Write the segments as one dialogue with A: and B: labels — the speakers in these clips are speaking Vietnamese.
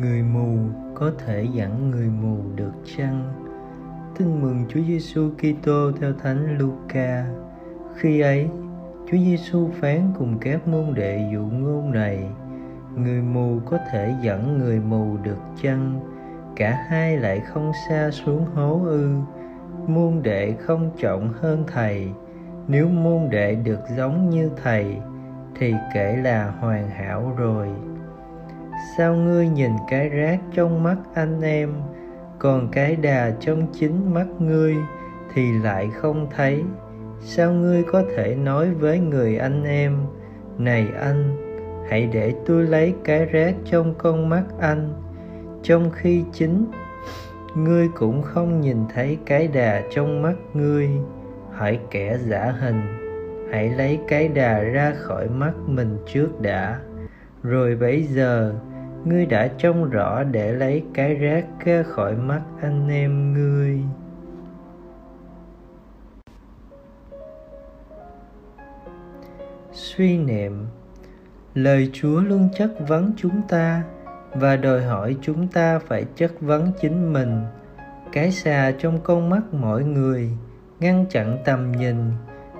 A: người mù có thể dẫn người mù được chăng? Tin mừng Chúa Giêsu Kitô theo Thánh Luca. Khi ấy, Chúa Giêsu phán cùng các môn đệ dụ ngôn này, người mù có thể dẫn người mù được chăng? Cả hai lại không xa xuống hố ư. Môn đệ không trọng hơn thầy. Nếu môn đệ được giống như thầy, thì kể là hoàn hảo rồi sao ngươi nhìn cái rác trong mắt anh em, còn cái đà trong chính mắt ngươi thì lại không thấy? Sao ngươi có thể nói với người anh em, này anh, hãy để tôi lấy cái rác trong con mắt anh. Trong khi chính ngươi cũng không nhìn thấy cái đà trong mắt ngươi. Hãy kẻ giả hình, hãy lấy cái đà ra khỏi mắt mình trước đã rồi bấy giờ, ngươi đã trông rõ để lấy cái rác ra khỏi mắt anh em ngươi. Suy niệm, lời chúa luôn chất vấn chúng ta và đòi hỏi chúng ta phải chất vấn chính mình. Cái xà trong con mắt mọi người ngăn chặn tầm nhìn,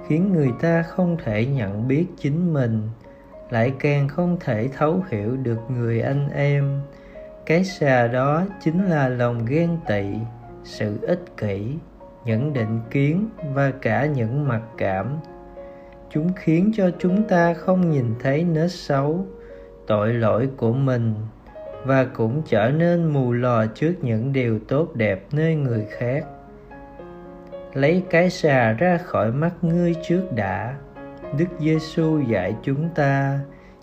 A: khiến người ta không thể nhận biết chính mình lại càng không thể thấu hiểu được người anh em. Cái xà đó chính là lòng ghen tị, sự ích kỷ, những định kiến và cả những mặc cảm. Chúng khiến cho chúng ta không nhìn thấy nết xấu, tội lỗi của mình, và cũng trở nên mù lòa trước những điều tốt đẹp nơi người khác. Lấy cái xà ra khỏi mắt ngươi trước đã đức giêsu dạy chúng ta,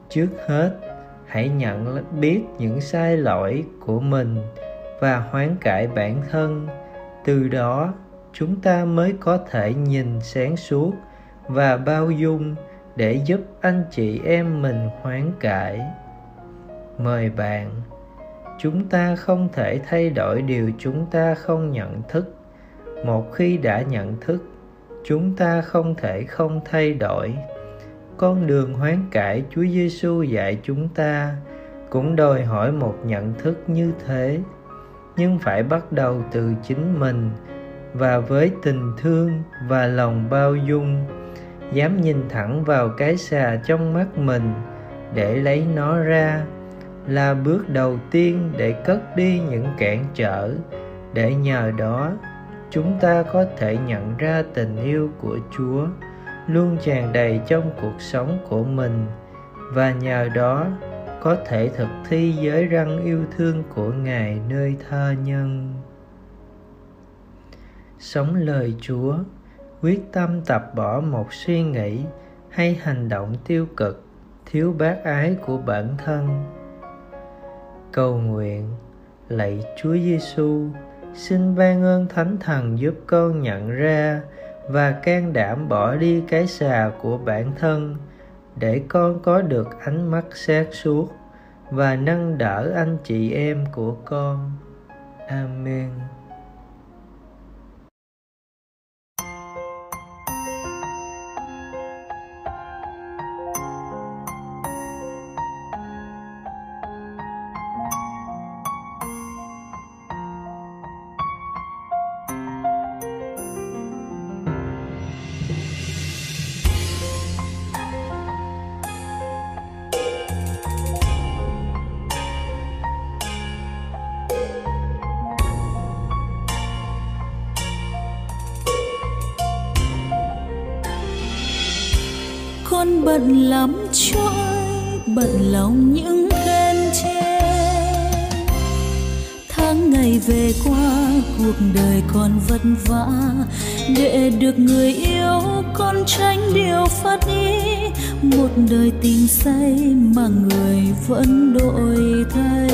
A: trước hết, hãy nhận biết những sai lỗi của mình và hoán cải bản thân. Từ đó, chúng ta mới có thể nhìn sáng suốt và bao dung để giúp anh chị em mình hoán cải. Mời bạn, chúng ta không thể thay đổi điều chúng ta không nhận thức. Một khi đã nhận thức chúng ta không thể không thay đổi. Con đường hoán cải Chúa Giêsu dạy chúng ta cũng đòi hỏi một nhận thức như thế, nhưng phải bắt đầu từ chính mình và với tình thương và lòng bao dung, dám nhìn thẳng vào cái xà trong mắt mình để lấy nó ra, là bước đầu tiên để cất đi những cản trở, để nhờ đó chúng ta có thể nhận ra tình yêu của chúa luôn tràn đầy trong cuộc sống của mình. Và nhờ đó, có thể thực thi giới răng yêu thương của ngài nơi tha nhân. Sống lời chúa, quyết tâm tập bỏ một suy nghĩ hay hành động tiêu cực, thiếu bác ái của bản thân. Cầu nguyện, lạy chúa giêsu xin ban ơn thánh thần giúp con nhận ra và can đảm bỏ đi cái xà của bản thân, để con có được ánh mắt sáng suốt và nâng đỡ anh chị em của con. Amen.
B: Con bận lắm trôi bận lòng những khen chê tháng ngày về qua, cuộc đời con vất vả. Để được người yêu, con tránh điều phát ý một đời tình say mà người vẫn đổi thay.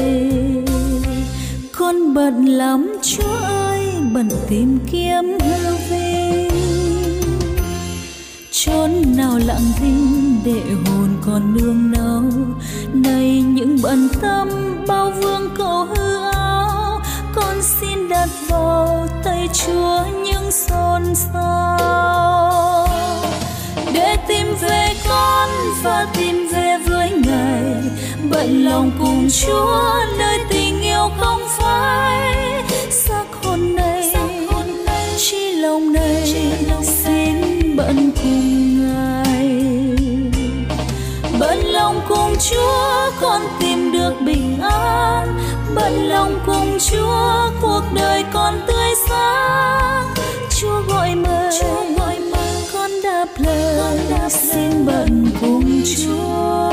B: Con bận lắm chúa ơi bận tìm kiếm hư chốn nào lặng thinh để hồn còn nương náu nay những bận tâm bao vương cầu hư áo, con xin đặt vào tay chúa những xôn xao. Để tìm về con và tìm về với ngài, bận lòng cùng chúa nơi tình tìm được bình an bận lòng cùng chúa cuộc đời còn tươi sáng. Chúa gọi mời chúa gọi mời con đáp lời con đáp xin bận cùng chúa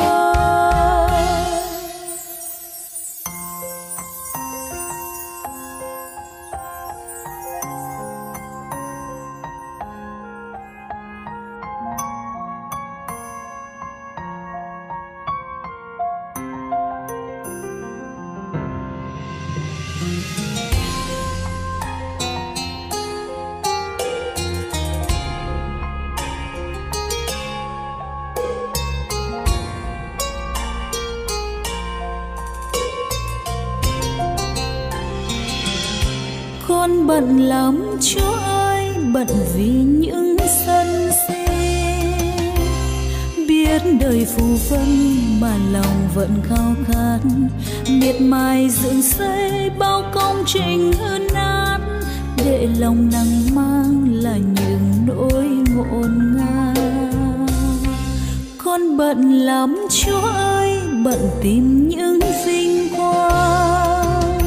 B: con bận lắm chúa ơi bận vì những sân si biết đời phù vân mà lòng vẫn khao khát miệt mài dựng xây bao công trình hư nát, để lòng nặng mang là những nỗi ngổn ngang con bận lắm, chúa ơi, bận tìm những vinh quang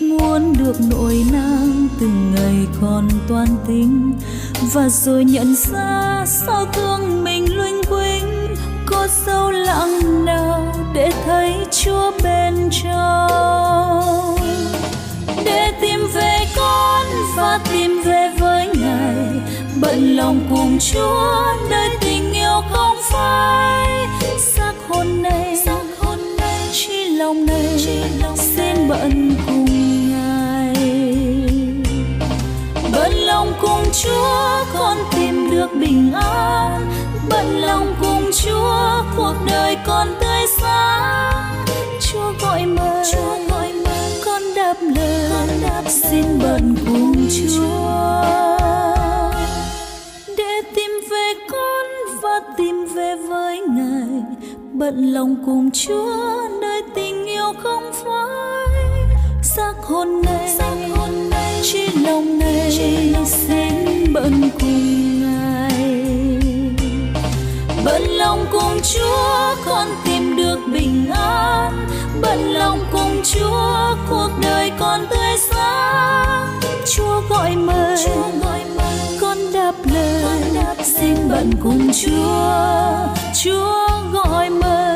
B: muốn được nỗi nang từng ngày còn toan tính và rồi nhận ra sao thương mình luôn sâu lặng nào để thấy chúa bên trong. Để tìm về con và tìm về với ngài bận lòng cùng chúa nơi tình yêu không phai. Xác hồn này xác hồn này chỉ lòng này chỉ lòng xin bận cùng ngài. Bận lòng cùng chúa con tìm được bình an bận lòng cùng chúa cuộc đời còn tươi sáng. Chúa gọi mời chúa gọi mời con đáp lời con đáp xin bận cùng chúa. Để tìm về con và tìm về với ngài bận lòng cùng chúa nơi tình yêu không phai. Xác hồn này xác hồn này chỉ lòng này chỉ lòng xin bận cùng lòng cùng Chúa con tìm được bình an. Bận lòng cùng Chúa cuộc đời con tươi sáng. Chúa gọi mời, Chúa gọi mời. con đáp lời, con đáp xin bận cùng Chúa. Chúa gọi mời.